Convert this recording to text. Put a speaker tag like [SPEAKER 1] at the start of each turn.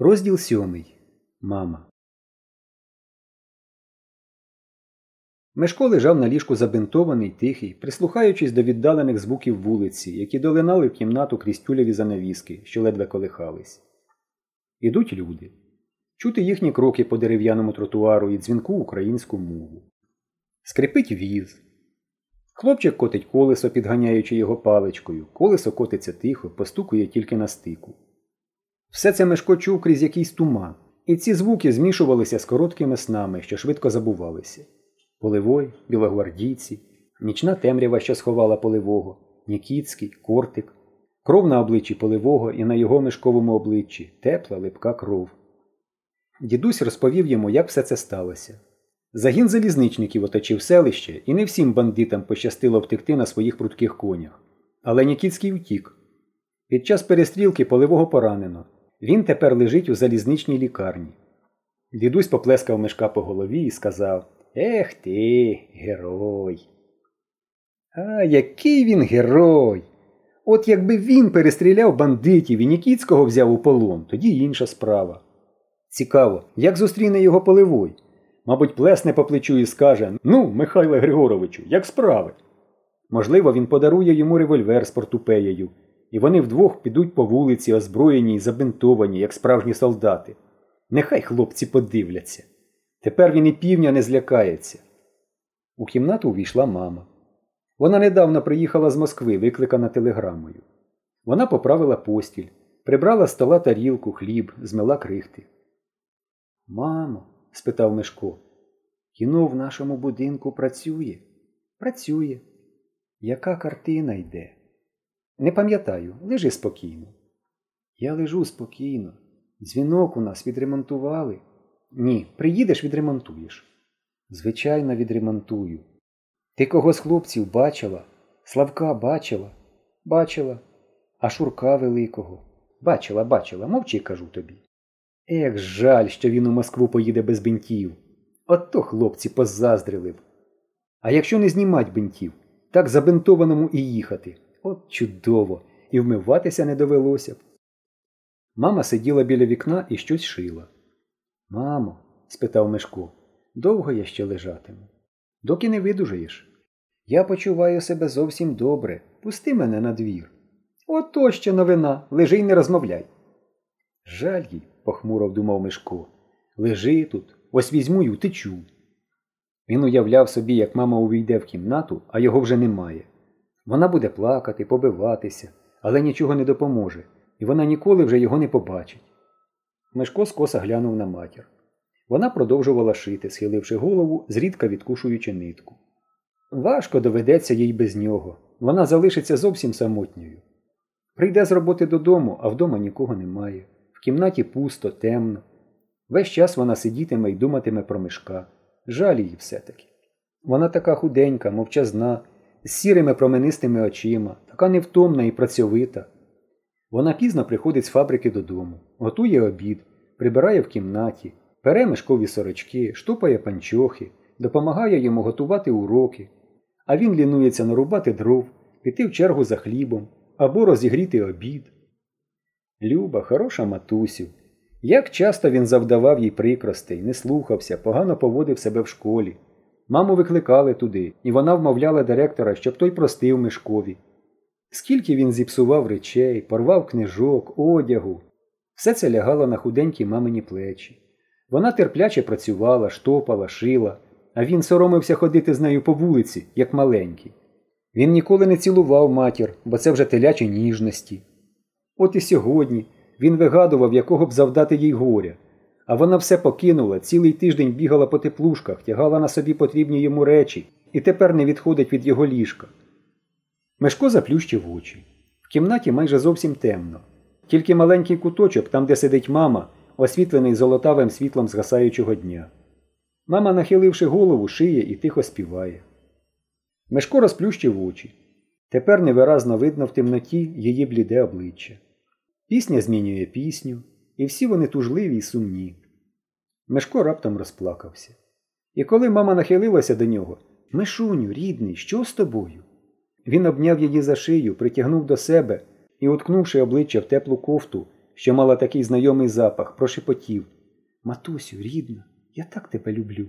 [SPEAKER 1] Розділ сьомий. Мама. Мешко лежав на ліжку забинтований, тихий, прислухаючись до віддалених звуків вулиці, які долинали в кімнату крізь тюлеві занавіски, що ледве колихались. Ідуть люди. Чути їхні кроки по дерев'яному тротуару і дзвінку українську мову. Скрипить віз. Хлопчик котить колесо, підганяючи його паличкою. Колесо котиться тихо, постукує тільки на стику. Все це Мешко чув крізь якийсь туман, і ці звуки змішувалися з короткими снами, що швидко забувалися. Поливой, білогвардійці, нічна темрява, що сховала поливого, Нікіцький, кортик, кров на обличчі поливого і на його мешковому обличчі тепла, липка кров. Дідусь розповів йому, як все це сталося. Загін залізничників оточив селище, і не всім бандитам пощастило втекти на своїх прудких конях. Але Нікіцький втік. Під час перестрілки поливого поранено. Він тепер лежить у залізничній лікарні. Дідусь поплескав мешка по голові і сказав Ех ти, герой. А який він герой! От якби він перестріляв бандитів і Нікіцького взяв у полон, тоді інша справа. Цікаво, як зустріне його поливой? Мабуть, плесне по плечу і скаже Ну, Михайле Григоровичу, як справи? Можливо, він подарує йому револьвер з портупеєю, і вони вдвох підуть по вулиці, озброєні й забинтовані, як справжні солдати. Нехай хлопці подивляться. Тепер він і півня не злякається. У кімнату увійшла мама. Вона недавно приїхала з Москви, викликана телеграмою. Вона поправила постіль, прибрала стола тарілку, хліб, змила крихти. Мамо, спитав Мишко, кіно в нашому будинку працює? Працює. Яка картина йде? Не пам'ятаю, лежи спокійно. Я лежу спокійно. Дзвінок у нас відремонтували. Ні, приїдеш, відремонтуєш. Звичайно, відремонтую. Ти кого з хлопців бачила? Славка бачила? Бачила. А Шурка Великого. Бачила, бачила, мовчи, кажу тобі. Ех, жаль, що він у Москву поїде без бинтів. От то хлопці позаздрили б. А якщо не знімать бинтів, так забинтованому і їхати. От чудово, і вмиватися не довелося б. Мама сиділа біля вікна і щось шила. Мамо, спитав Мишко, довго я ще лежатиму? Доки не видужаєш. Я почуваю себе зовсім добре. Пусти мене на двір. Ото ще новина. Лежи й не розмовляй. Жаль їй, похмуро вдумав Мишко. Лежи тут, ось візьму й утечу. Він уявляв собі, як мама увійде в кімнату, а його вже немає. Вона буде плакати, побиватися, але нічого не допоможе, і вона ніколи вже його не побачить. Мишко скоса глянув на матір. Вона продовжувала шити, схиливши голову, зрідка відкушуючи нитку. Важко доведеться їй без нього. Вона залишиться зовсім самотньою. Прийде з роботи додому, а вдома нікого немає. В кімнаті пусто, темно. Весь час вона сидітиме і думатиме про мишка. Жаль її все-таки. Вона така худенька, мовчазна, з сірими променистими очима, така невтомна і працьовита. Вона пізно приходить з фабрики додому, готує обід, прибирає в кімнаті, пере мешкові сорочки, штопає панчохи, допомагає йому готувати уроки, а він лінується нарубати дров, піти в чергу за хлібом або розігріти обід. Люба, хороша матусю. Як часто він завдавав їй прикростей, не слухався, погано поводив себе в школі. Маму викликали туди, і вона вмовляла директора, щоб той простив Мишкові. Скільки він зіпсував речей, порвав книжок, одягу. Все це лягало на худенькі мамині плечі. Вона терпляче працювала, штопала, шила, а він соромився ходити з нею по вулиці, як маленький. Він ніколи не цілував матір, бо це вже телячі ніжності. От і сьогодні він вигадував, якого б завдати їй горя. А вона все покинула, цілий тиждень бігала по теплушках, тягала на собі потрібні йому речі і тепер не відходить від його ліжка. Мешко заплющив очі. В кімнаті майже зовсім темно. Тільки маленький куточок, там, де сидить мама, освітлений золотавим світлом згасаючого дня. Мама, нахиливши голову, шиє і тихо співає. Мешко розплющив очі. Тепер невиразно видно в темноті її бліде обличчя. Пісня змінює пісню, і всі вони тужливі й сумні. Мешко раптом розплакався. І коли мама нахилилася до нього Мишуню, рідний, що з тобою? Він обняв її за шию, притягнув до себе і, уткнувши обличчя в теплу кофту, що мала такий знайомий запах, прошепотів Матусю, рідна, я так тебе люблю.